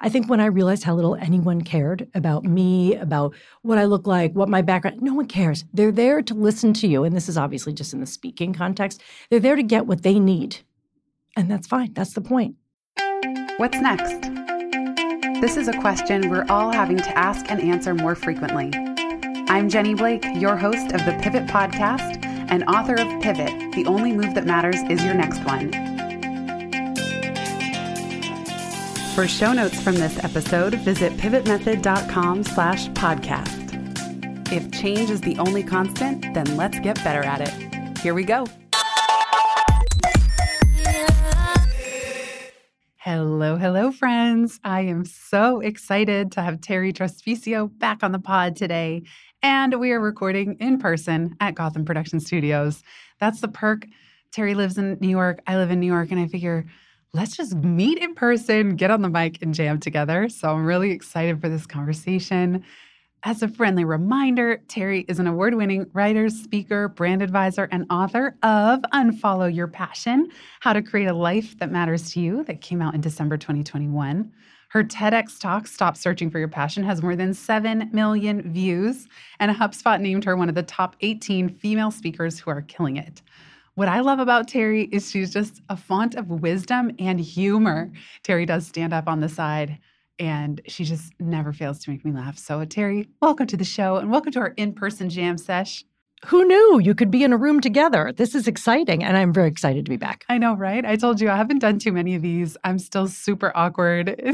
I think when I realized how little anyone cared about me, about what I look like, what my background, no one cares. They're there to listen to you. And this is obviously just in the speaking context. They're there to get what they need. And that's fine. That's the point. What's next? This is a question we're all having to ask and answer more frequently. I'm Jenny Blake, your host of the Pivot Podcast and author of Pivot The Only Move That Matters Is Your Next One. For show notes from this episode, visit pivotmethod.com slash podcast. If change is the only constant, then let's get better at it. Here we go. Hello, hello, friends. I am so excited to have Terri Trespicio back on the pod today. And we are recording in person at Gotham Production Studios. That's the perk. Terri lives in New York. I live in New York. And I figure let's just meet in person, get on the mic, and jam together. So I'm really excited for this conversation. As a friendly reminder, Terri is an award winning writer, speaker, brand advisor, and author of Unfollow Your Passion How to Create a Life That Matters to You, that came out in December 2021. Her TEDx talk, Stop Searching for Your Passion, has more than 7 million views, and HubSpot named her one of the top 18 female speakers who are killing it. What I love about Terri is she's just a font of wisdom and humor. Terri does stand up on the side and she just never fails to make me laugh. So, Terri, welcome to the show and welcome to our in person jam sesh. Who knew you could be in a room together? This is exciting, and I'm very excited to be back. I know, right? I told you I haven't done too many of these. I'm still super awkward.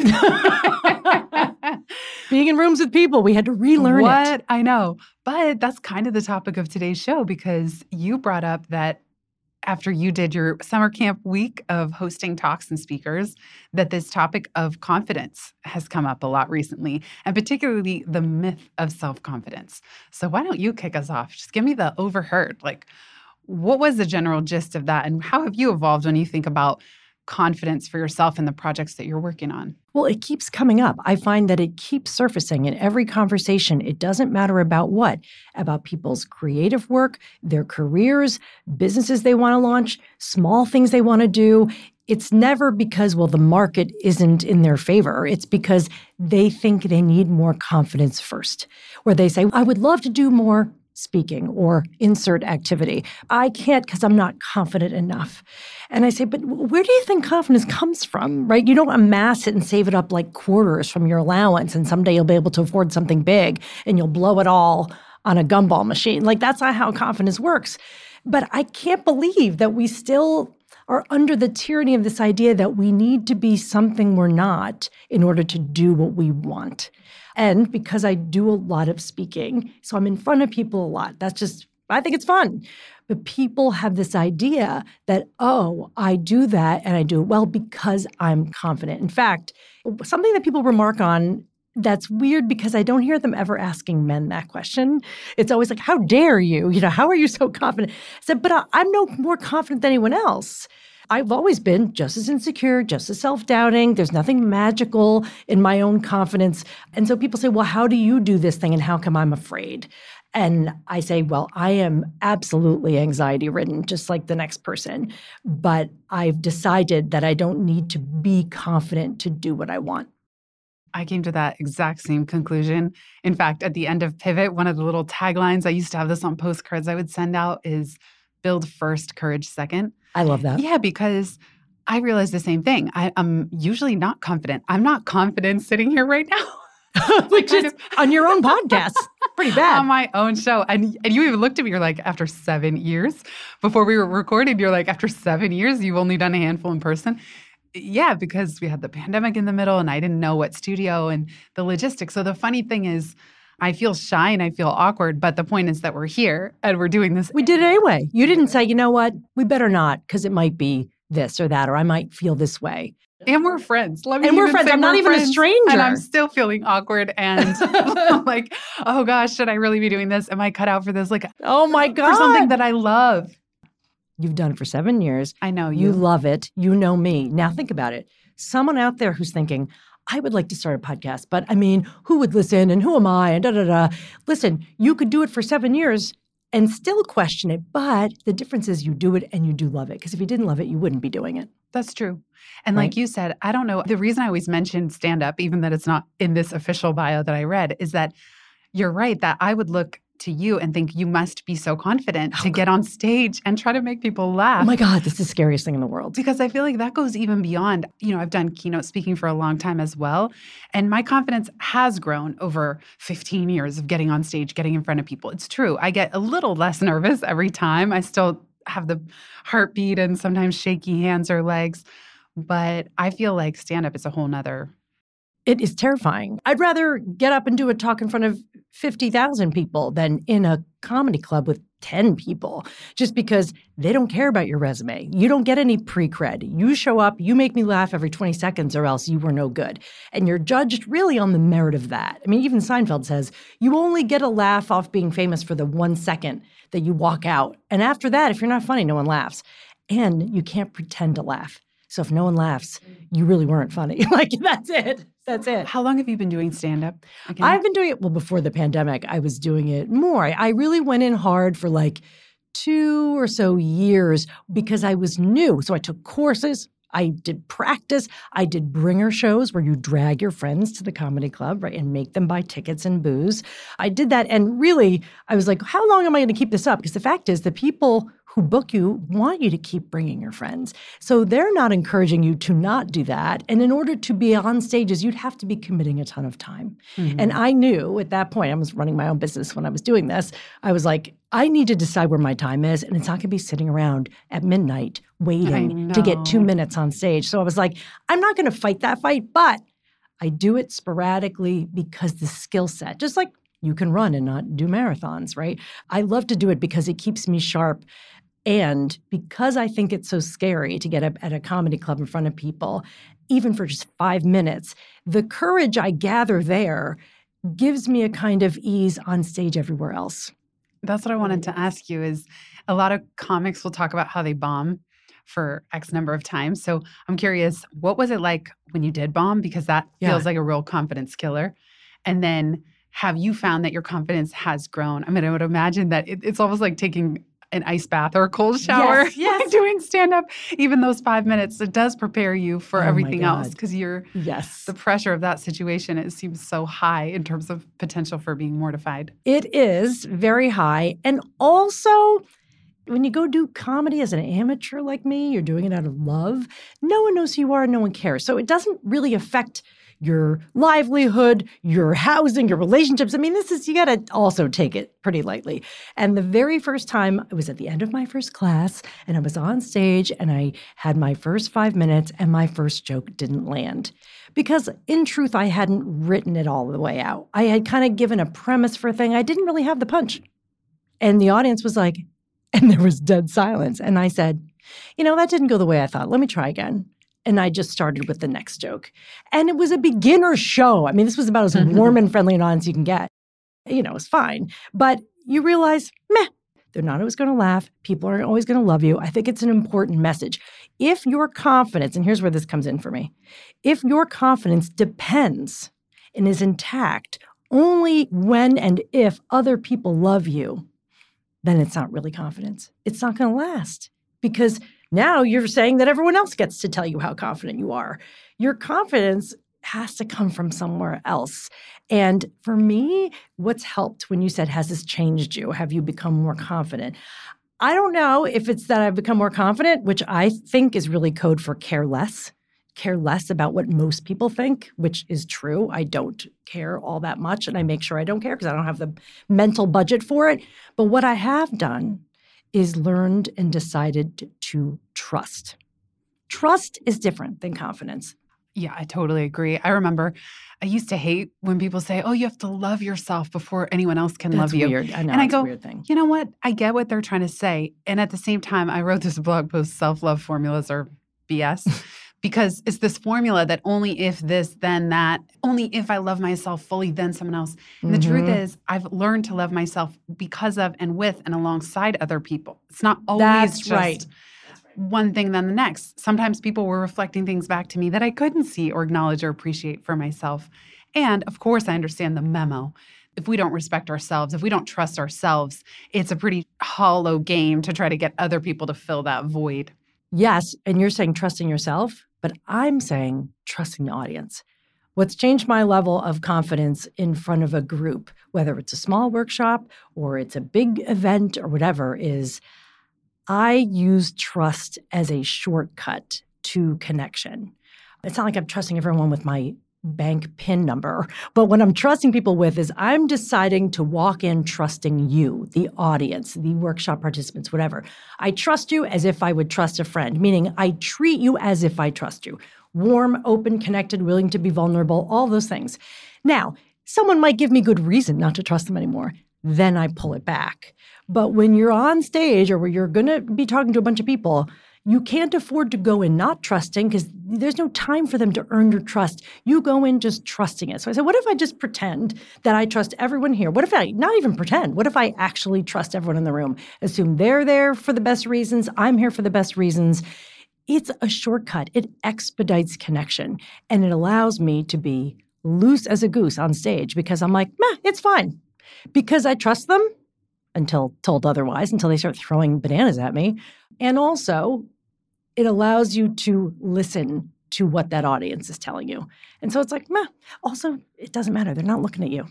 Being in rooms with people, we had to relearn what? it. I know. But that's kind of the topic of today's show because you brought up that after you did your summer camp week of hosting talks and speakers that this topic of confidence has come up a lot recently, and particularly the myth of self confidence. So, why don't you kick us off? Just give me the overheard. Like, what was the general gist of that, and how have you evolved when you think about confidence for yourself and the projects that you're working on? Well, it keeps coming up. I find that it keeps surfacing in every conversation. It doesn't matter about what, about people's creative work, their careers, businesses they want to launch, small things they want to do. It's never because, well, the market isn't in their favor. It's because they think they need more confidence first, where they say, I would love to do more, speaking or insert activity. I can't because I'm not confident enough. And I say, but where do you think confidence comes from, right? You don't amass it and save it up like quarters from your allowance, and someday you'll be able to afford something big and you'll blow it all on a gumball machine. Like that's not how confidence works. But I can't believe that we still are under the tyranny of this idea that we need to be something we're not in order to do what we want. And because I do a lot of speaking, so I'm in front of people a lot. That's just, I think it's fun. But people have this idea that, oh, I do that and I do it well because I'm confident. In fact, something that people remark on that's weird because I don't hear them ever asking men that question. It's always like, how dare you? You know, how are you so confident? I said, but uh, I'm no more confident than anyone else. I've always been just as insecure, just as self doubting. There's nothing magical in my own confidence. And so people say, well, how do you do this thing and how come I'm afraid? And I say, well, I am absolutely anxiety ridden, just like the next person. But I've decided that I don't need to be confident to do what I want. I came to that exact same conclusion. In fact, at the end of Pivot, one of the little taglines, I used to have this on postcards I would send out is build first, courage second. I love that. Yeah, because I realized the same thing. I, am usually not confident. I'm not confident sitting here right now. Which is of, on your own podcast. Pretty bad. On my own show. And and you even looked at me, you're like, after seven years, before we were recording, you're like, after seven years, you've only done a handful in person. Yeah, because we had the pandemic in the middle and I didn't know what studio and the logistics. So the funny thing is, I feel shy and I feel awkward, but the point is that we're here and we're doing this. We did it anyway. You didn't say, you know what, we better not because it might be this or that, or I might feel this way. And we're friends. Let me and we're friends. I'm not even a stranger. And I'm still feeling awkward and like, oh gosh, should I really be doing this? Am I cut out for this? Like, oh my God. For something that I love. You've done it for seven years. I know you. You love it. You know me. Now think about it. Someone out there who's thinking, I would like to start a podcast, but I mean, who would listen and who am I and da da da. Listen, you could do it for seven years and still question it. But the difference is you do it and you do love it. Because if you didn't love it, you wouldn't be doing it. That's true. And Right. like you said, I don't know. The reason I always mention stand up, even that it's not in this official bio that I read, is that you're right that I would look to you and think you must be so confident to Oh, get on stage and try to make people laugh. Oh my God, this is the scariest thing in the world. because I feel like that goes even beyond, you know, I've done keynote speaking for a long time as well. And my confidence has grown over 15 years of getting on stage, getting in front of people. It's true. I get a little less nervous every time. I still have the heartbeat and sometimes shaky hands or legs. But I feel like stand up is a whole nother. It is terrifying. I'd rather get up and do a talk in front of 50,000 people than in a comedy club with 10 people, just because they don't care about your resume. You don't get any pre cred. You show up, you make me laugh every 20 seconds, or else you were no good. And you're judged really on the merit of that. I mean, even Seinfeld says you only get a laugh off being famous for the one second that you walk out. And after that, if you're not funny, no one laughs. And you can't pretend to laugh. So if no one laughs, you really weren't funny. like, that's it. That's it. How long have you been doing stand up? I've been doing it well before the pandemic. I was doing it more. I, I really went in hard for like two or so years because I was new. So I took courses. I did practice. I did bringer shows where you drag your friends to the comedy club, right, and make them buy tickets and booze. I did that. And really, I was like, how long am I going to keep this up? Because the fact is, the people who book you want you to keep bringing your friends. So they're not encouraging you to not do that. And in order to be on stages, you'd have to be committing a ton of time. Mm-hmm. And I knew at that point, I was running my own business when I was doing this. I was like, I need to decide where my time is, and it's not going to be sitting around at midnight waiting to get two minutes on stage. So I was like, I'm not going to fight that fight, but I do it sporadically because the skill set, just like you can run and not do marathons, right? I love to do it because it keeps me sharp. And because I think it's so scary to get up at a comedy club in front of people, even for just five minutes, the courage I gather there gives me a kind of ease on stage everywhere else. That's what I wanted to ask you is a lot of comics will talk about how they bomb for X number of times. So I'm curious, what was it like when you did bomb? Because that Yeah. feels like a real confidence killer. And then have you found that your confidence has grown? I mean, I would imagine that it, it's almost like taking an ice bath or a cold shower, Yes, yes. doing stand up. Even those five minutes, it does prepare you for Oh everything else because you're Yes. the pressure of that situation. It seems so high in terms of potential for being mortified. It is very high. And also, when you go do comedy as an amateur like me, you're doing it out of love. No one knows who you are, no one cares. So it doesn't really affect your livelihood, your housing, your relationships. I mean, this is, you got to also take it pretty lightly. And the very first time, it was at the end of my first class, and I was on stage, and I had my first five minutes, and my first joke didn't land. Because in truth, I hadn't written it all the way out. I had kind of given a premise for a thing. I didn't really have the punch. And the audience was like, and there was dead silence. And I said, you know, that didn't go the way I thought. Let me try again. And I just started with the next joke. And it was a beginner show. I mean, this was about as mm-hmm. warm and friendly an audience you can get. You know, it's fine. But you realize, meh, they're not always going to laugh. People aren't always going to love you. I think it's an important message. If your confidence, and here's where this comes in for me, if your confidence depends and is intact only when and if other people love you, then it's not really confidence. It's not going to last because now you're saying that everyone else gets to tell you how confident you are. Your confidence has to come from somewhere else. And for me, what's helped when you said, Has this changed you? Have you become more confident? I don't know if it's that I've become more confident, which I think is really code for care less, care less about what most people think, which is true. I don't care all that much, and I make sure I don't care because I don't have the mental budget for it. But what I have done is learned and decided to trust. Trust is different than confidence. Yeah, I totally agree. I remember I used to hate when people say, "Oh, you have to love yourself before anyone else can That's love you." weird. I know And I go, weird thing. You know what? I get what they're trying to say, and at the same time, I wrote this blog post: "Self-love formulas are BS." Because it's this formula that only if this, then that, only if I love myself fully, then someone else. And the truth Mhm. is, I've learned to love myself because of and with and alongside other people. It's not always That's just right. one thing then the next. Sometimes people were reflecting things back to me that I couldn't see or acknowledge or appreciate for myself. And of course, I understand the memo if we don't respect ourselves, if we don't trust ourselves, it's a pretty hollow game to try to get other people to fill that void. Yes. And you're saying trusting yourself, but I'm saying trusting the audience. What's changed my level of confidence in front of a group, whether it's a small workshop or it's a big event or whatever, is I use trust as a shortcut to connection. It's not like I'm trusting everyone with my bank PIN number. But what I'm trusting people with is I'm deciding to walk in trusting you, the audience, the workshop participants, whatever. I trust you as if I would trust a friend, meaning I treat you as if I trust you. Warm, open, connected, willing to be vulnerable, all those things. Now, someone might give me good reason not to trust them anymore. Then I pull it back. But when you're on stage or where you're going to be talking to a bunch of people, you can't afford to go in not trusting because there's no time for them to earn your trust. You go in just trusting it. So I said, what if I just pretend that I trust everyone here? What if I not even pretend? What if I actually trust everyone in the room? Assume they're there for the best reasons, I'm here for the best reasons. It's a shortcut. It expedites connection and it allows me to be loose as a goose on stage because I'm like, meh, it's fine. Because I trust them until told otherwise, until they start throwing bananas at me. And also, it allows you to listen to what that audience is telling you. And so it's like, meh. Also, it doesn't matter. They're not looking at you.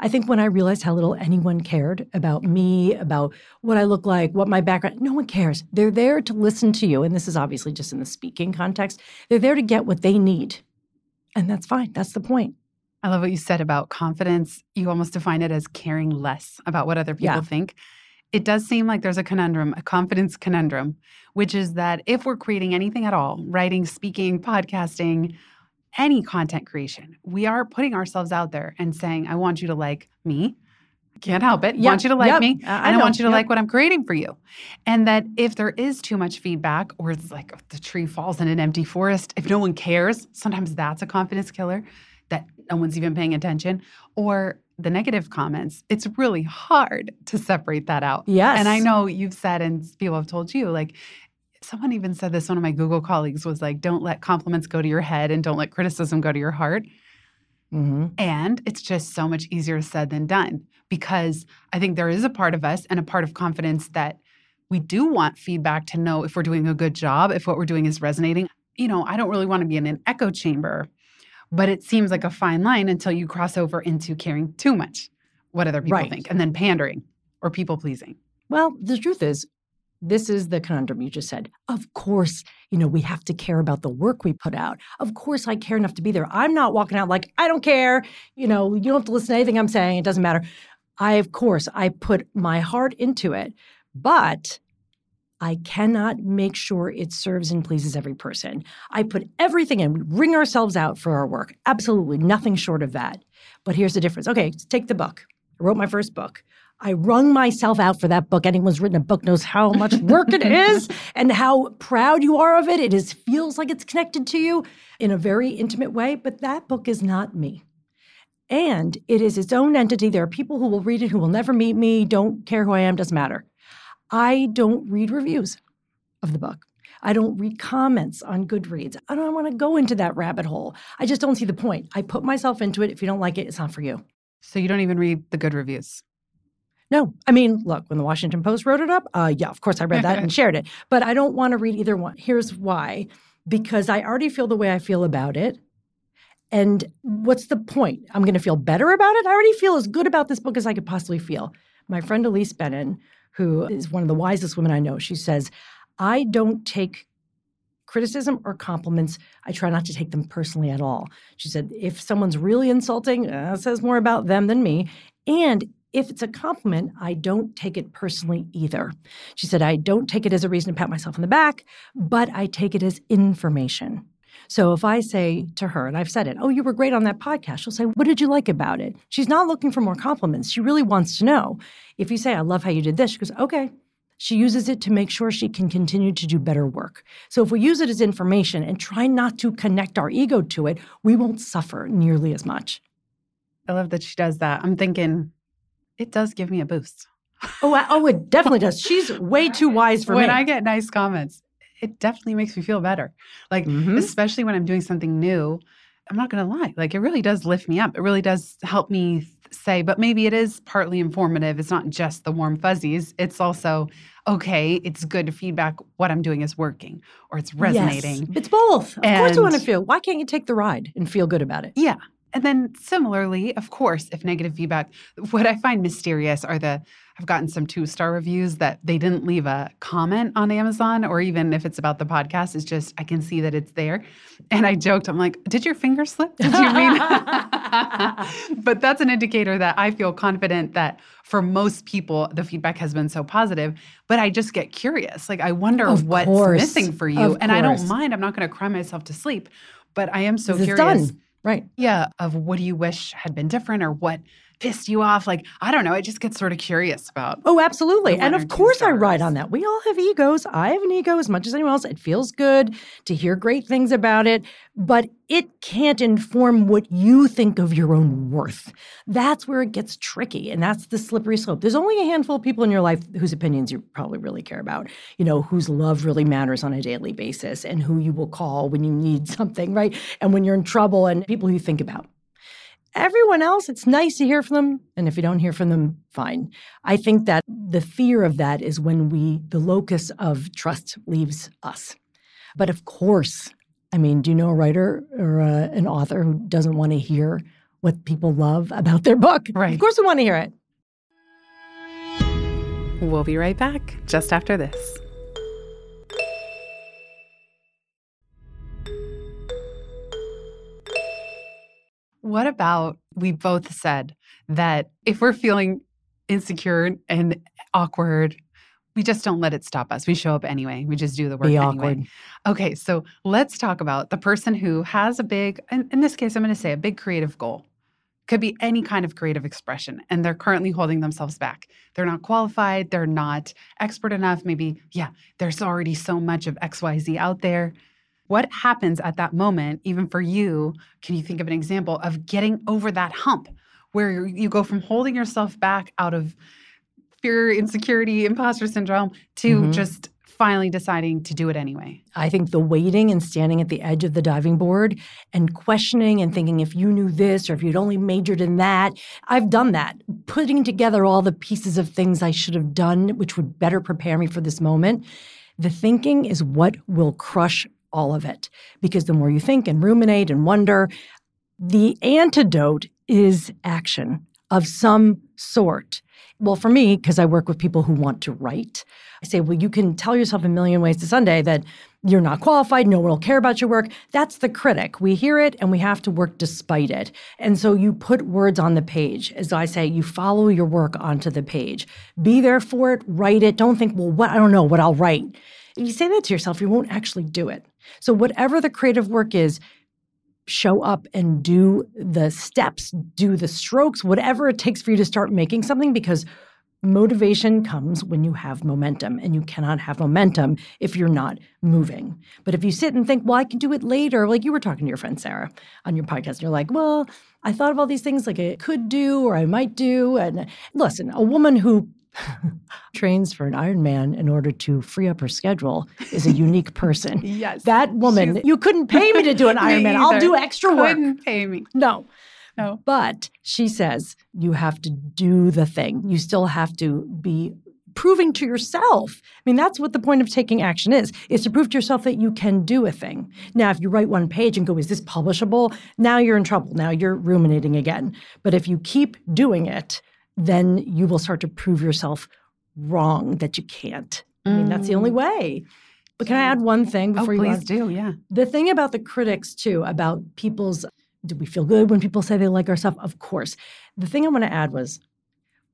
I think when I realized how little anyone cared about me, about what I look like, what my background, no one cares. They're there to listen to you. And this is obviously just in the speaking context. They're there to get what they need. And that's fine. That's the point. I love what you said about confidence. You almost define it as caring less about what other people yeah. think it does seem like there's a conundrum, a confidence conundrum, which is that if we're creating anything at all, writing, speaking, podcasting, any content creation, we are putting ourselves out there and saying, I want you to like me. Can't help it. Yep. Want you to like yep. me. I, and I want you to yep. like what I'm creating for you. And that if there is too much feedback or it's like the tree falls in an empty forest, if no one cares, sometimes that's a confidence killer no one's even paying attention. Or the negative comments, it's really hard to separate that out. Yes. And I know you've said, and people have told you, like, someone even said this, one of my Google colleagues was like, don't let compliments go to your head and don't let criticism go to your heart. Mm-hmm. And it's just so much easier said than done because I think there is a part of us and a part of confidence that we do want feedback to know if we're doing a good job, if what we're doing is resonating. You know, I don't really want to be in an echo chamber but it seems like a fine line until you cross over into caring too much what other people right. think and then pandering or people pleasing. Well, the truth is, this is the conundrum you just said. Of course, you know, we have to care about the work we put out. Of course, I care enough to be there. I'm not walking out like, I don't care. You know, you don't have to listen to anything I'm saying. It doesn't matter. I, of course, I put my heart into it. But I cannot make sure it serves and pleases every person. I put everything in. We wring ourselves out for our work. Absolutely nothing short of that. But here's the difference. Okay, take the book. I wrote my first book. I wrung myself out for that book. Anyone who's written a book knows how much work it is and how proud you are of it. It is feels like it's connected to you in a very intimate way, but that book is not me. And it is its own entity. There are people who will read it who will never meet me, don't care who I am, doesn't matter. I don't read reviews of the book. I don't read comments on Goodreads. I don't want to go into that rabbit hole. I just don't see the point. I put myself into it. If you don't like it, it's not for you. So you don't even read the good reviews? No. I mean, look, when the Washington Post wrote it up, uh, yeah, of course I read that and shared it. But I don't want to read either one. Here's why because I already feel the way I feel about it. And what's the point? I'm going to feel better about it? I already feel as good about this book as I could possibly feel. My friend Elise Bennon, who is one of the wisest women I know, she says, I don't take criticism or compliments. I try not to take them personally at all. She said, if someone's really insulting, uh, says more about them than me. And if it's a compliment, I don't take it personally either. She said, I don't take it as a reason to pat myself on the back, but I take it as information. So if I say to her, and I've said it, oh, you were great on that podcast, she'll say, what did you like about it? She's not looking for more compliments. She really wants to know. If you say, I love how you did this, she goes, okay. She uses it to make sure she can continue to do better work. So if we use it as information and try not to connect our ego to it, we won't suffer nearly as much. I love that she does that. I'm thinking it does give me a boost. oh, oh, it definitely does. She's way too wise for when me. When I get nice comments, it definitely makes me feel better. Like, mm-hmm. especially when I'm doing something new, I'm not going to lie. Like, it really does lift me up. It really does help me say, but maybe it is partly informative. It's not just the warm fuzzies. It's also, okay, it's good feedback. What I'm doing is working or it's resonating. Yes, it's both. Of course, you want to feel. Why can't you take the ride and feel good about it? Yeah. And then similarly, of course, if negative feedback, what I find mysterious are the I've gotten some two star reviews that they didn't leave a comment on Amazon, or even if it's about the podcast, it's just I can see that it's there. And I joked, I'm like, did your finger slip? Did you mean? but that's an indicator that I feel confident that for most people, the feedback has been so positive. But I just get curious. Like, I wonder Of what's course. missing for you. And I don't mind. I'm not going to cry myself to sleep. But I am so curious. done. Right. Yeah, of what do you wish had been different or what pissed you off? Like, I don't know. I just get sort of curious about. Oh, absolutely. And of course, I ride on that. We all have egos. I have an ego as much as anyone else. It feels good to hear great things about it, but it can't inform what you think of your own worth. That's where it gets tricky. And that's the slippery slope. There's only a handful of people in your life whose opinions you probably really care about, you know, whose love really matters on a daily basis and who you will call when you need something, right? And when you're in trouble and people who you think about. Everyone else, it's nice to hear from them. And if you don't hear from them, fine. I think that the fear of that is when we, the locus of trust leaves us. But of course, I mean, do you know a writer or uh, an author who doesn't want to hear what people love about their book? Right. Of course, we want to hear it. We'll be right back just after this. What about we both said that if we're feeling insecure and awkward, we just don't let it stop us. We show up anyway. We just do the work Be anyway. awkward. Okay, so let's talk about the person who has a big, in, in this case, I'm going to say a big creative goal. Could be any kind of creative expression, and they're currently holding themselves back. They're not qualified, they're not expert enough. Maybe, yeah, there's already so much of XYZ out there. What happens at that moment, even for you? Can you think of an example of getting over that hump where you go from holding yourself back out of fear, insecurity, imposter syndrome to Mhm. just finally deciding to do it anyway? I think the waiting and standing at the edge of the diving board and questioning and thinking if you knew this or if you'd only majored in that, I've done that. Putting together all the pieces of things I should have done, which would better prepare me for this moment. The thinking is what will crush all of it because the more you think and ruminate and wonder, the antidote is action of some sort. Well, for me, because I work with people who want to write, I say, well, you can tell yourself a million ways to Sunday that you're not qualified, no one will care about your work. That's the critic. We hear it and we have to work despite it. And so you put words on the page. As I say, you follow your work onto the page. Be there for it, write it. Don't think, well, what I don't know what I'll write. You say that to yourself, you won't actually do it. So whatever the creative work is, show up and do the steps, do the strokes, whatever it takes for you to start making something because motivation comes when you have momentum and you cannot have momentum if you're not moving. But if you sit and think, well, I can do it later, like you were talking to your friend Sarah on your podcast, and you're like, well, I thought of all these things like I could do or I might do. And listen, a woman who trains for an Ironman in order to free up her schedule is a unique person. Yes. That woman, you couldn't pay me to do an Ironman. I'll do extra work. Couldn't pay me. No. No. But she says you have to do the thing. You still have to be proving to yourself. I mean, that's what the point of taking action is, is to prove to yourself that you can do a thing. Now, if you write one page and go, is this publishable? Now you're in trouble. Now you're ruminating again. But if you keep doing it, then you will start to prove yourself wrong that you can't. I mean, that's the only mm. way. But can I add one thing Oh, before you go please do. Yeah. The thing about the critics, too, about people's do we feel good when people say they like our stuff? Of course. The thing I want to add was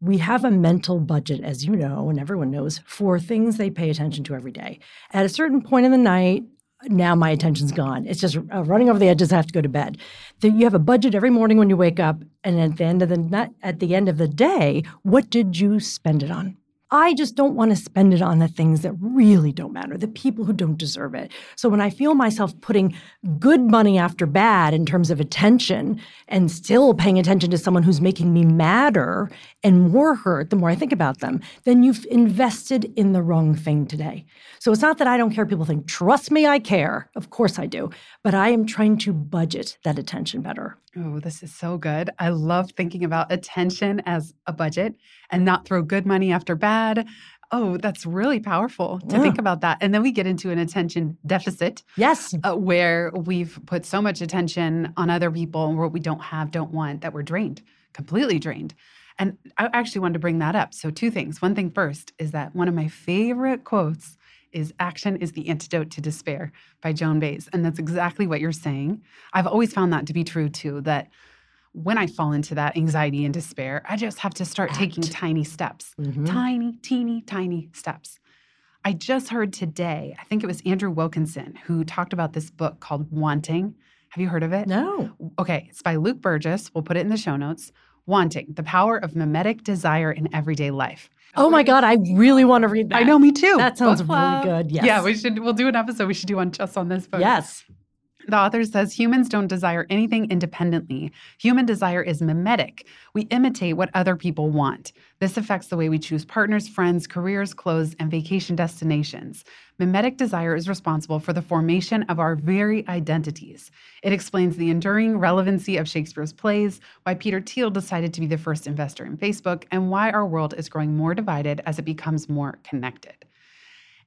we have a mental budget, as you know, and everyone knows, for things they pay attention to every day. At a certain point in the night, now my attention's gone. It's just uh, running over the edges. I have to go to bed. So you have a budget every morning when you wake up, and at the end of the at the end of the day, what did you spend it on? I just don't want to spend it on the things that really don't matter, the people who don't deserve it. So when I feel myself putting good money after bad in terms of attention and still paying attention to someone who's making me madder and more hurt the more I think about them, then you've invested in the wrong thing today. So it's not that I don't care. People think, trust me, I care. Of course I do. But I am trying to budget that attention better. Oh, this is so good. I love thinking about attention as a budget and not throw good money after bad. Oh, that's really powerful to Yeah. think about that. And then we get into an attention deficit Yes. uh, where we've put so much attention on other people and what we don't have, don't want, that we're drained, completely drained. And I actually wanted to bring that up. So, two things. One thing first is that one of my favorite quotes is Action is the Antidote to Despair by Joan Baez. And that's exactly what you're saying. I've always found that to be true too, that when I fall into that anxiety and despair, I just have to start taking tiny steps, Mhm. tiny, teeny, tiny steps. I just heard today, I think it was Andrew Wilkinson who talked about this book called Wanting. Have you heard of it? No. Okay, it's by Luke Burgis. We'll put it in the show notes. Wanting, the power of mimetic desire in everyday life. Oh my God, I really want to read that. I know, me too. That sounds really good. Yes. Yeah, we should. We'll do an episode. We should do one just on this book. Yes. The author says humans don't desire anything independently. Human desire is mimetic. We imitate what other people want. This affects the way we choose partners, friends, careers, clothes, and vacation destinations. Mimetic desire is responsible for the formation of our very identities. It explains the enduring relevancy of Shakespeare's plays, why Peter Thiel decided to be the first investor in Facebook, and why our world is growing more divided as it becomes more connected.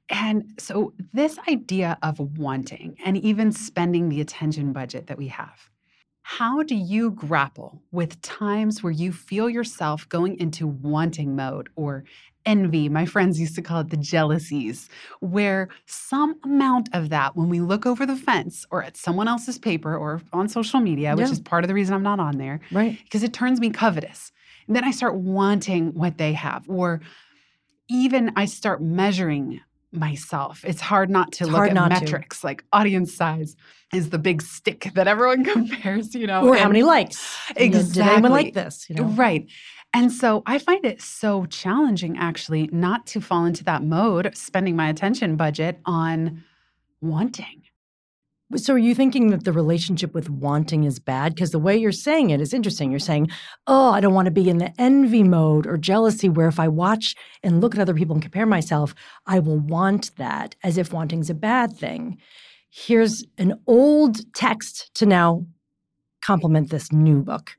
And so, this idea of wanting and even spending the attention budget that we have, how do you grapple with times where you feel yourself going into wanting mode or envy? My friends used to call it the jealousies, where some amount of that, when we look over the fence or at someone else's paper or on social media, which Yeah. is part of the reason I'm not on there, Right. because it turns me covetous. And then I start wanting what they have, or even I start measuring myself. It's hard not to It's look at not to. metrics like audience size is the big stick that everyone compares, you know. Or how many likes? You know, Did anyone Exactly. like this? You know? Right. And so I find it so challenging actually not to fall into that mode, spending my attention budget on wanting. So are you thinking that the relationship with wanting is bad? Because the way you're saying it is interesting. You're saying, oh, I don't want to be in the envy mode or jealousy where if I watch and look at other people and compare myself, I will want that as if wanting's a bad thing. Here's an old text to now complement this new book.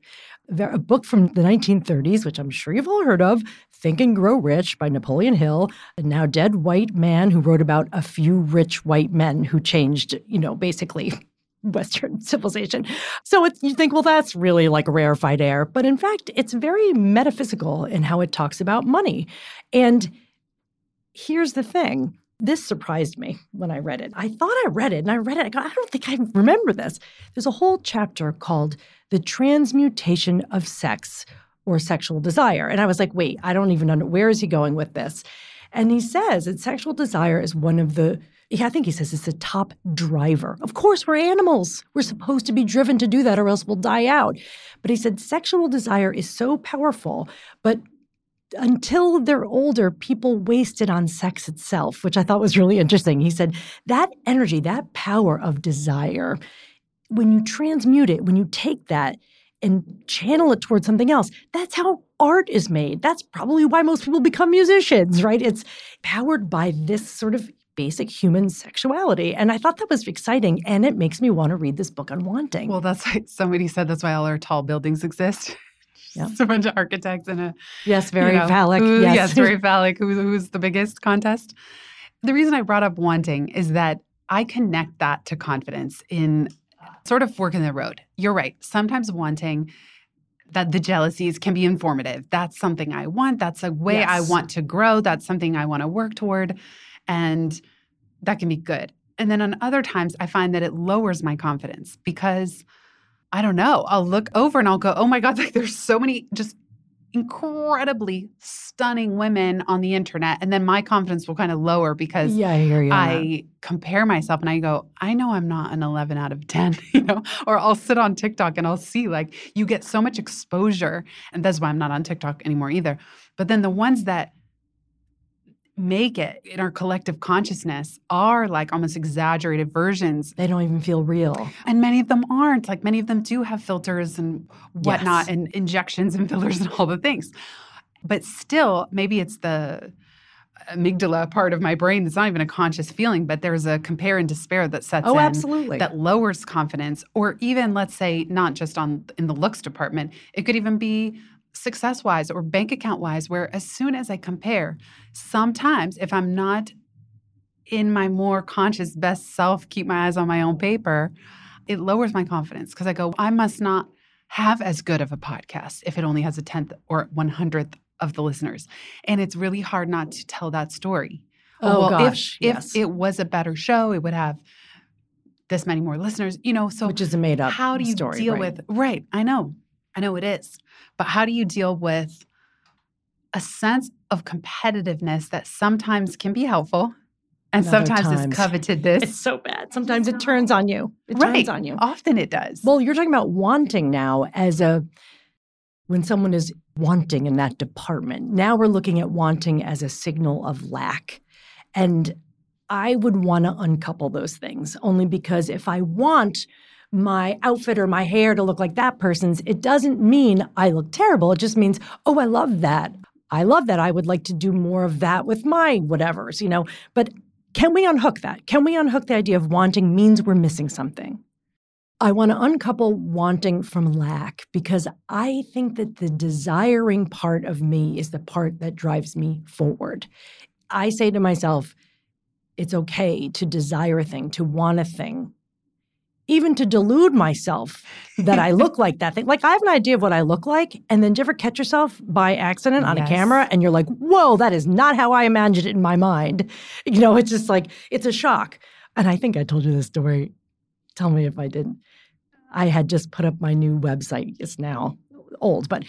A book from the 1930s, which I'm sure you've all heard of, Think and Grow Rich by Napoleon Hill, a now dead white man who wrote about a few rich white men who changed, you know, basically Western civilization. So you think, well, that's really like rarefied air. But in fact, it's very metaphysical in how it talks about money. And here's the thing this surprised me when I read it. I thought I read it and I read it. I go, I don't think I remember this. There's a whole chapter called The Transmutation of Sex or Sexual Desire. And I was like, wait, I don't even know. Where is he going with this? And he says that sexual desire is one of the, yeah, I think he says it's the top driver. Of course, we're animals. We're supposed to be driven to do that or else we'll die out. But he said sexual desire is so powerful, but until they're older, people waste it on sex itself, which I thought was really interesting. He said that energy, that power of desire, when you transmute it, when you take that and channel it towards something else, that's how art is made. That's probably why most people become musicians, right? It's powered by this sort of basic human sexuality. And I thought that was exciting. And it makes me want to read this book on wanting. Well, that's why somebody said that's why all our tall buildings exist. Yeah. Just a bunch of architects and a yes, very you know, phallic. who- yes. very phallic. Who, who's the biggest contest? The reason I brought up wanting is that I connect that to confidence in sort of fork in the road. You're right. Sometimes wanting that the jealousies can be informative. That's something I want. That's a way I want to grow. That's something I want to work toward. And that can be good. And then on other times, I find that it lowers my confidence because I don't know. I'll look over and I'll go, oh my God, like there's so many just incredibly stunning women on the internet. And then my confidence will kind of lower because yeah, I hear you. I compare myself and I go, I know I'm not an 11 out of 10, you know, or I'll sit on TikTok and I'll see like you get so much exposure. And that's why I'm not on TikTok anymore either. But then the ones that make it in our collective consciousness are like almost exaggerated versions. They don't even feel real. And many of them aren't. Like many of them do have filters and whatnot Yes. and injections and fillers and all the things. But still, maybe it's the amygdala part of my brain that's not even a conscious feeling, but there's a compare and despair that sets Oh, in absolutely. that lowers confidence or even let's say not just on in the looks department it could even be success wise or bank account wise where as soon as i compare sometimes if i'm not in my more conscious best self keep my eyes on my own paper it lowers my confidence because i go i must not have as good of a podcast if it only has a tenth or 100th of the listeners and it's really hard not to tell that story Oh, oh well, gosh, if, yes. if it was a better show, it would have this many more listeners. You know, so Which is a made up how do you story, deal right? with right? I know, I know it is, but how do you deal with a sense of competitiveness that sometimes can be helpful, and And other sometimes is times, covetedness? It's so bad. Sometimes it turns on you. It right. turns on you. Often it does. Well, you're talking about wanting now as a when someone is wanting in that department. Now we're looking at wanting as a signal of lack. And I would want to uncouple those things only because if I want my outfit or my hair to look like that person's, it doesn't mean I look terrible. It just means, oh, I love that. I love that. I would like to do more of that with my whatevers, you know. But can we unhook that? Can we unhook the idea of wanting means we're missing something? I want to uncouple wanting from lack because I think that the desiring part of me is the part that drives me forward. I say to myself, it's okay to desire a thing, to want a thing, even to delude myself that I look like that thing. Like I have an idea of what I look like, and then do you ever catch yourself by accident on Yes. a camera and you're like, whoa, that is not how I imagined it in my mind. You know, it's just like, it's a shock. And I think I told you this story. Tell me if I didn't. I had just put up my new website. It's now old, but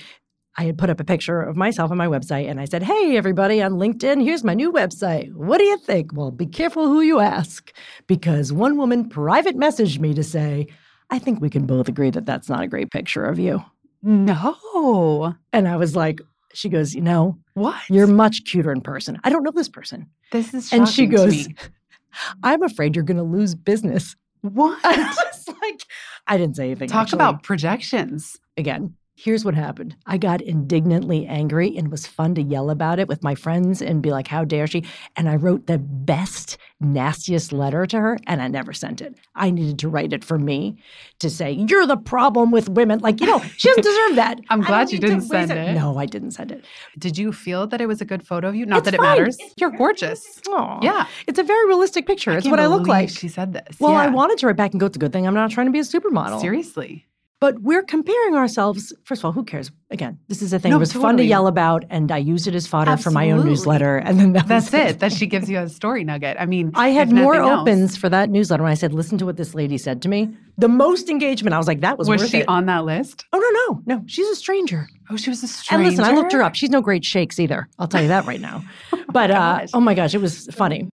I had put up a picture of myself on my website and I said, Hey, everybody on LinkedIn, here's my new website. What do you think? Well, be careful who you ask because one woman private messaged me to say, I think we can both agree that that's not a great picture of you. no, And I was like, She goes, You know, what? you're much cuter in person. I don't know this person. this is and she goes. I'm afraid you're going to lose business. what? I was like, I didn't say anything. Talk actually. about projections. again. Here's what happened. I got indignantly angry and it was fun to yell about it with my friends and be like, how dare she? And I wrote the best, nastiest letter to her and I never sent it. I needed to write it for me to say, you're the problem with women. Like, you know, she doesn't deserve that. I'm glad you didn't send it. No, I didn't send it. Did you feel that it was a good photo of you? Not It's that it fine. matters. It's You're gorgeous. Aw. Yeah. It's a very realistic picture. it's what I look like. She said this. well, I wanted to write back and go, it's a good thing I'm not trying to be a supermodel. Seriously. But we're comparing ourselves. First of all, who cares? Again, this is a thing. No, it was fun to yell about, and I used it as fodder for my own newsletter. And then that That's it. That she gives you a story nugget. I mean, I had more else. opens for that newsletter when I said, "Listen to what this lady said to me." The most engagement. I was like, "That was, Was worth she it." on that list? oh no, no, no. She's a stranger. Oh, she was a stranger. And listen, I looked her up. She's no great shakes either. I'll tell you that right now. But uh, oh my gosh, it was funny.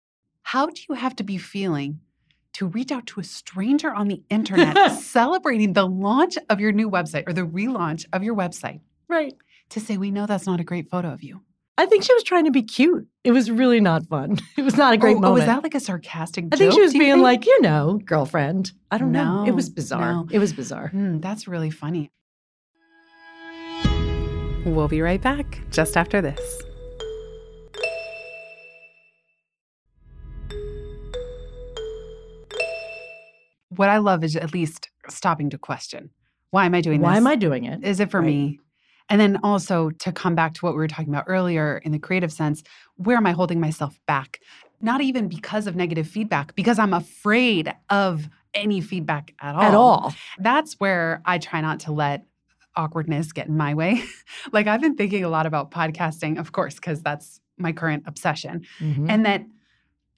How do you have to be feeling to reach out to a stranger on the internet celebrating the launch of your new website or the relaunch of your website Right. to say, we know that's not a great photo of you? I think she was trying to be cute. It was really not fun. It was not a great oh, oh, moment. was that like a sarcastic I think she was do you being think? like, you know, girlfriend. I don't know. It was bizarre. no. It was bizarre. Hmm, that's really funny. We'll be right back just after this. What I love is at least stopping to question why am I doing Why this? Why am I doing it? Is it for Right. me? And then also to come back to what we were talking about earlier in the creative sense, where am I holding myself back? Not even because of negative feedback, because I'm afraid of any feedback at all. At all. That's where I try not to let awkwardness get in my way. like I've been thinking a lot about podcasting, of course, because that's my current obsession. Mhm. And that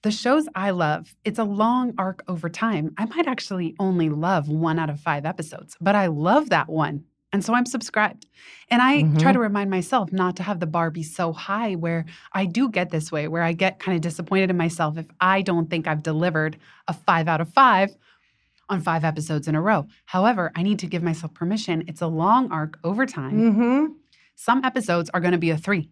the shows I love, it's a long arc over time. I might actually only love one out of five episodes, but I love that one. And so I'm subscribed. And I try Mhm. to remind myself not to have the bar be so high where I do get this way, where I get kind of disappointed in myself if I don't think I've delivered a five out of five on five episodes in a row. However, I need to give myself permission. It's a long arc over time. Mhm. Some episodes are going to be a three.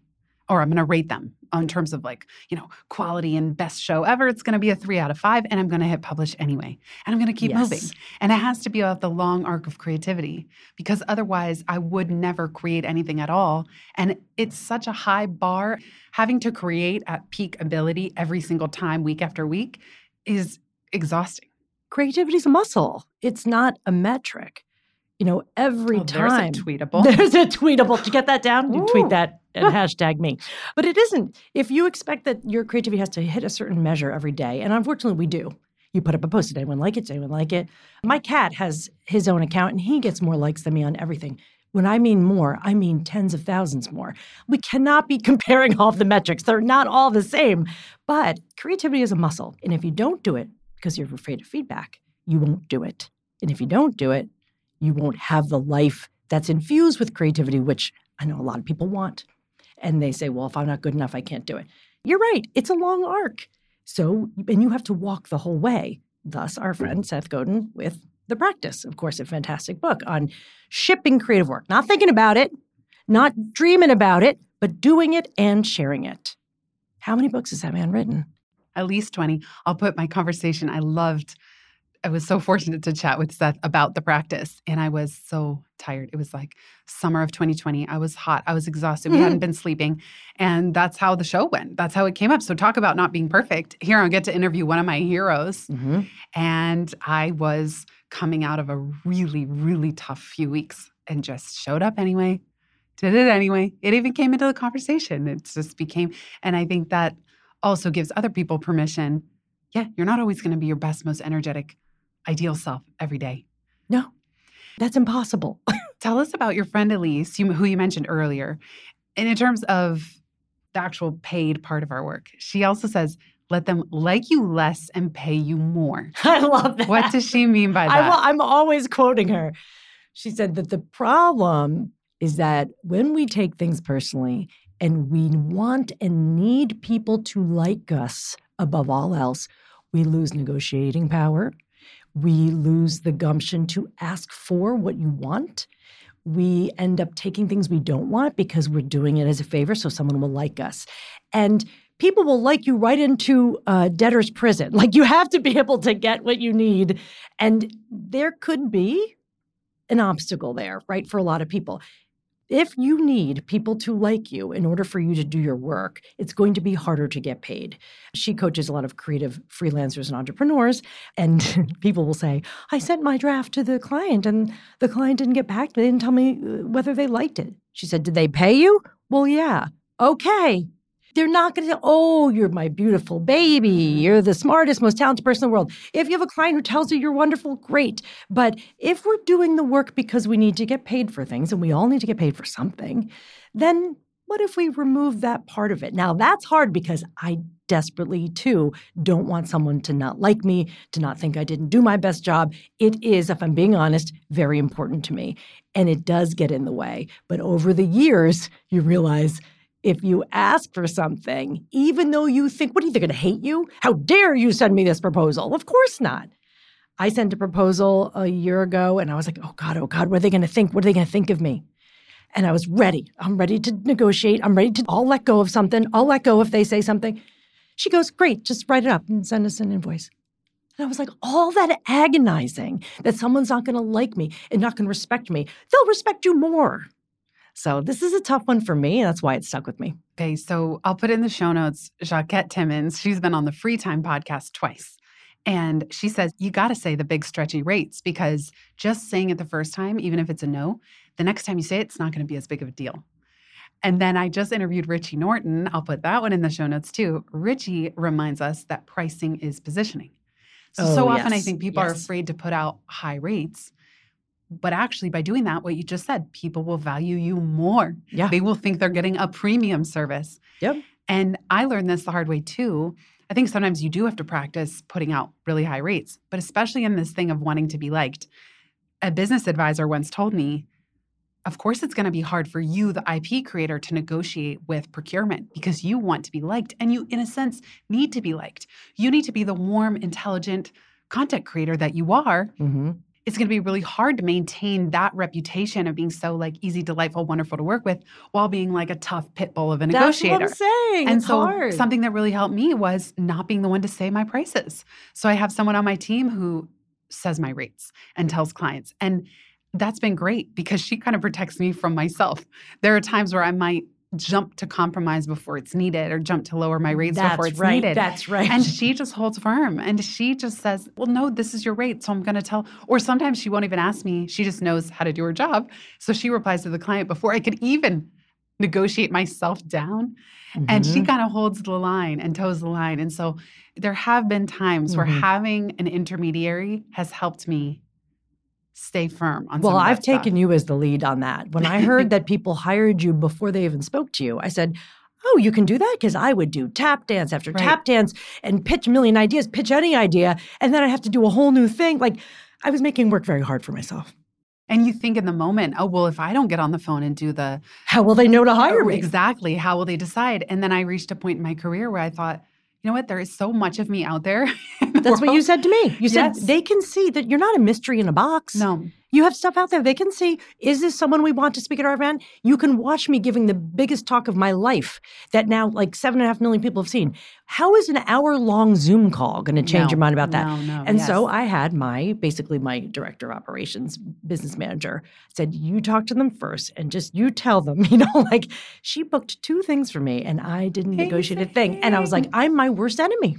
Or I'm going to rate them in terms of like, you know, quality and best show ever. It's going to be a three out of five, and I'm going to hit publish anyway. And I'm going to keep Yes. moving. And it has to be about the long arc of creativity because otherwise I would never create anything at all. And it's such a high bar. Having to create at peak ability every single time, week after week, is exhausting. Creativity is a muscle. It's not a metric. You know, every Oh, there's a time tweetable. There's a tweetable. To get that down? You tweet that and hashtag me. But it isn't. If you expect that your creativity has to hit a certain measure every day, and unfortunately we do. You put up a post, did anyone like it? Did anyone like it? My cat has his own account and he gets more likes than me on everything. When I mean more, I mean tens of thousands more. We cannot be comparing all of the metrics. They're not all the same. But creativity is a muscle. And if you don't do it because you're afraid of feedback, you won't do it. And if you don't do it, you won't have the life that's infused with creativity, which I know a lot of people want. And they say, well, if I'm not good enough, I can't do it. You're right. It's a long arc. So, and you have to walk the whole way. Thus, our friend Seth Godin with The Practice, of course, a fantastic book on shipping creative work, not thinking about it, not dreaming about it, but doing it and sharing it. How many books has that man written? at least 20. I'll put my conversation. I loved, I was so fortunate to chat with Seth about the practice. And I was so tired. It was like summer of 2020. I was hot. I was exhausted. We hadn't been sleeping. And that's how the show went. That's how it came up. So, talk about not being perfect. Here, I get to interview one of my heroes. Mm-hmm. And I was coming out of a really, really tough few weeks and just showed up anyway, did it anyway. It even came into the conversation. It just became, and I think that also gives other people permission. Yeah, you're not always going to be your best, most energetic, ideal self every day. No, that's impossible. Tell us about your friend Elise, you, who you mentioned earlier. And in terms of the actual paid part of our work, she also says, let them like you less and pay you more. I love that. What does she mean by I, that? will- I'm always quoting her. She said that the problem is that when we take things personally and we want and need people to like us above all else, we lose negotiating power. We lose the gumption to ask for what you want. We end up taking things we don't want because we're doing it as a favor so someone will like us. And people will like you right into uh, debtor's prison. Like you have to be able to get what you need. And there could be an obstacle there, right, for a lot of people. If you need people to like you in order for you to do your work, it's going to be harder to get paid. She coaches a lot of creative freelancers and entrepreneurs, and people will say, I sent my draft to the client and the client didn't get back. They didn't tell me uh, whether they liked it. She said, Did they pay you? Well, yeah. Okay. They're not going to say, Oh, you're my beautiful baby. Mm-hmm. You're the smartest, most talented person in the world. If you have a client who tells you you're wonderful, great. But if we're doing the work because we need to get paid for things, and we all need to get paid for something, then what if we remove that part of it? Now, that's hard because I desperately, too, don't want someone to not like me, to not think I didn't do my best job. It is, if I'm being honest, very important to me. And it does get in the way. But over the years, you realize if you ask for something, even though you think, what are they going to hate you? How dare you send me this proposal? Of course not. I sent a proposal a year ago and I was like, oh God, oh God, what are they going to think? What are they going to think of me? And I was ready. I'm ready to negotiate. I'm ready to, I'll let go of something. I'll let go if they say something. She goes, great, just write it up and send us an invoice. And I was like, all that agonizing that someone's not going to like me and not going to respect me, they'll respect you more. So this is a tough one for me. And that's why it stuck with me. Okay, so I'll put in the show notes Jacquette Timmons. She's been on the Free Time podcast twice. And she says, you got to say the big stretchy rates because just saying it the first time, even if it's a no, the next time you say it, it's not going to be as big of a deal. And then I just interviewed Richie Norton. I'll put that one in the show notes too. Richie reminds us that pricing is positioning. So, oh, so Oh, often I think people are afraid to put out high rates. But actually, by doing that, what you just said, people will value you more. Yeah. They will think they're getting a premium service. Yep. And I learned this the hard way too. I think sometimes you do have to practice putting out really high rates, but especially in this thing of wanting to be liked. A business advisor once told me, of course, it's going to be hard for you, the IP creator, to negotiate with procurement because you want to be liked and you, in a sense, need to be liked. You need to be the warm, intelligent content creator that you are. Mm-hmm. It's going to be really hard to maintain that reputation of being so like easy, delightful, wonderful to work with while being like a tough pit bull of a negotiator. That's what I'm saying. And it's so hard. something that really helped me was not being the one to say my prices. So I have someone on my team who says my rates and tells clients. And that's been great because she kind of protects me from myself. There are times where I might jump to compromise before it's needed or jump to lower my rates That's before it's right. needed. That's right. And she just holds firm and she just says, Well, no, this is your rate. So I'm going to tell. Or sometimes she won't even ask me. She just knows how to do her job. So she replies to the client before I could even negotiate myself down. And she Mhm. kind of holds the line and toes the line. And so there have been times where Mhm. having an intermediary has helped me stay firm on Well, I've taken you as the lead on that. When I heard that people hired you before they even spoke to you, I said, Oh, you can do that? Because I would do tap dance after Right. tap dance and pitch a million ideas, pitch any idea, and then I have to do a whole new thing. Like I was making work very hard for myself. And you think in the moment, oh, well, if I don't get on the phone and do the How will they know to hire me? Exactly. How will they decide? And then I reached a point in my career where I thought, you know what? There is so much of me out there. the That's what you said to me. You said Yes. they can see that you're not a mystery in a box. No. You have stuff out there. They can see, is this someone we want to speak at our event? You can watch me giving the biggest talk of my life that now like seven and a half million people have seen. How is an hour long Zoom call going to change No, your mind about that? No, no. And yes. so I had my basically my director of operations business manager said, You talk to them first and just you tell them, you know, like she booked two things for me and I didn't negotiate a thing. And I was like, I'm my worst enemy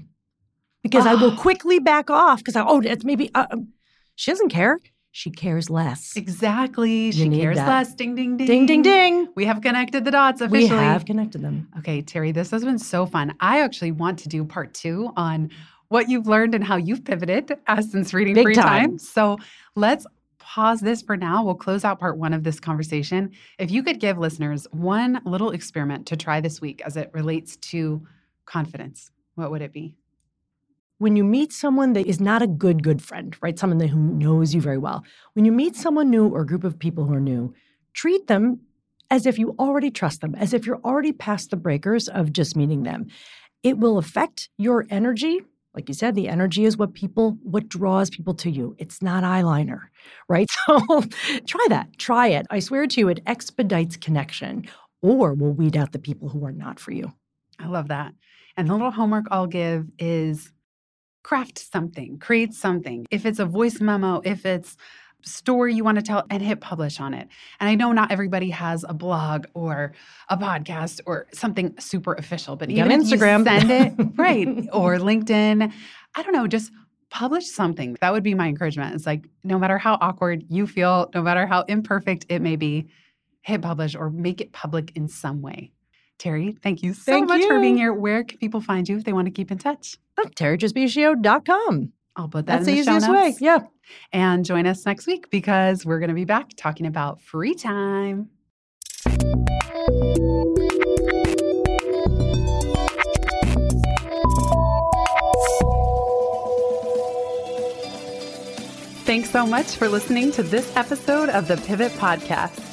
because I will Oh. quickly back off because I, oh, it's maybe, uh, um, she doesn't care. She cares less. exactly. She cares that. less. Ding, ding, ding. Ding, ding, ding. We have connected the dots officially. We have connected them. Okay, Terri, this has been so fun. I actually want to do part two on what you've learned and how you've pivoted uh, since reading Big free time. time. So let's pause this for now. We'll close out part one of this conversation. If you could give listeners one little experiment to try this week as it relates to confidence, what would it be? When you meet someone that is not a good good friend right? Someone that who knows you very well. When you meet someone new or a group of people who are new treat them as if you already trust them as if you're already past the breakers of just meeting them. It will affect your energy. Like you said the energy is what people what draws people to you. It's not eyeliner right? So try that. Try it. I swear to you it expedites connection. Or will weed out the people who are not for you. I love that. And the little homework I'll give is craft something, create something. If it's a voice memo, if it's story you want to tell and hit publish on it. And I know not everybody has a blog or a podcast or something super official, but even Instagram. send it right or LinkedIn, I don't know, just publish something. That would be my encouragement. It's like no matter how awkward you feel, no matter how imperfect it may be, hit publish or make it public in some way. Terri, thank you so Thank much for being here. Where can people find you if they want to keep in touch? Oh, territrespicio.com I'll put that that's in the the, show easiest notes. way yeah And join us next week because we're going to be back talking about free time. Thanks so much for listening to this episode of the Pivot Podcast.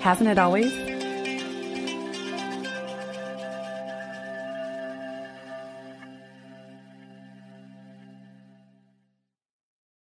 Hasn't it always?